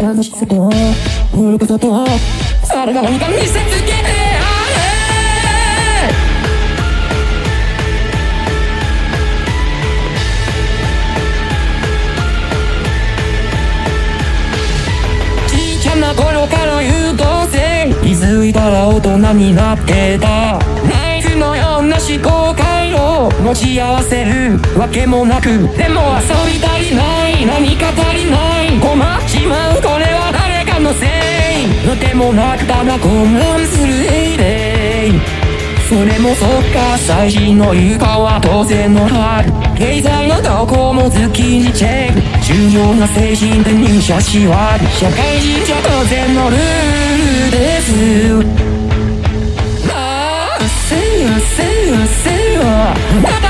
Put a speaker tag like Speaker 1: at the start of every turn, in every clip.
Speaker 1: 楽しさと愚かさとそれが何か見せつけてあれちっちゃな頃から優等生気づいたら大人になってた。ナイフのような思考回路持ち合わせるわけもなくでも遊び足りない何か足りない。まう。これは誰かのせい。のでもなくただ混乱する。エイデイそれもそっか最新の床は当然のはず経済の動向もズキにチェック。重要な精神で入社しは社会人じゃ当然のルールです。ああせやせやせや戦うよ。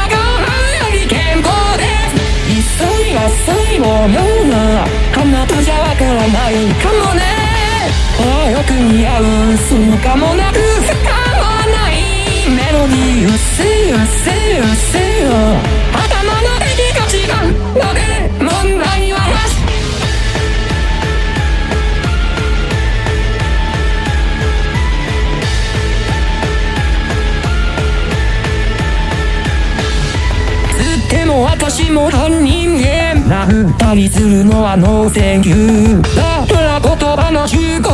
Speaker 1: 最後のようなあなたじゃわからないかもね。ああよく似合うそうかもなく不可はないメロディーうせやせやせや頭の出来が違うので問題はなし。つっても私模範人間殴ったりするのは no thank you だったら言葉の銃口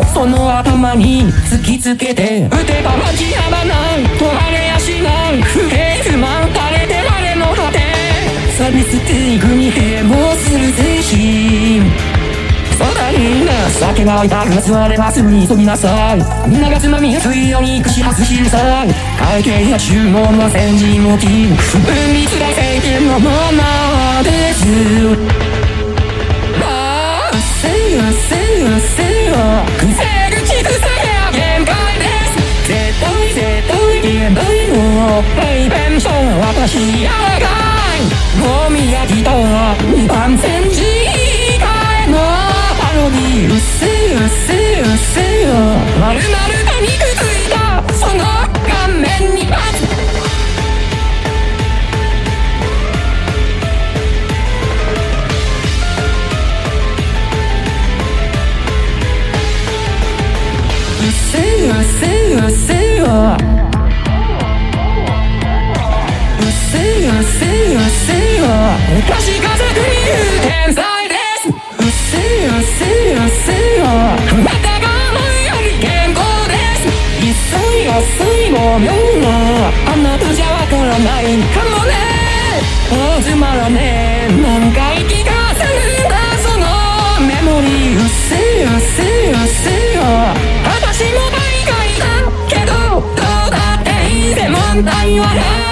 Speaker 1: をその頭に突きつけて撃てばマジヤバない止まれやしない不平不満垂れて成れの果てサディスティックに変貌する精神。クソだりいな酒が空いたグラスあればすぐに注ぎなさいみんながつまみやすいように串外しなさい会計や注文の先人モチーフ海つらい政権のままですああせやせやせや癖口癖や限界です絶対絶対限界のペイペンション私やらかい。ゴミやギター二番煎じ替えのパロディうっせえうっせえうっせえまるまるが肉うっせえうっせえうっせえ昔家族に言う天才ですうっせえうっせえうっせえまたが思うより健康です急いが最後のようなあなたじゃわからないかもねあつまらねえ私も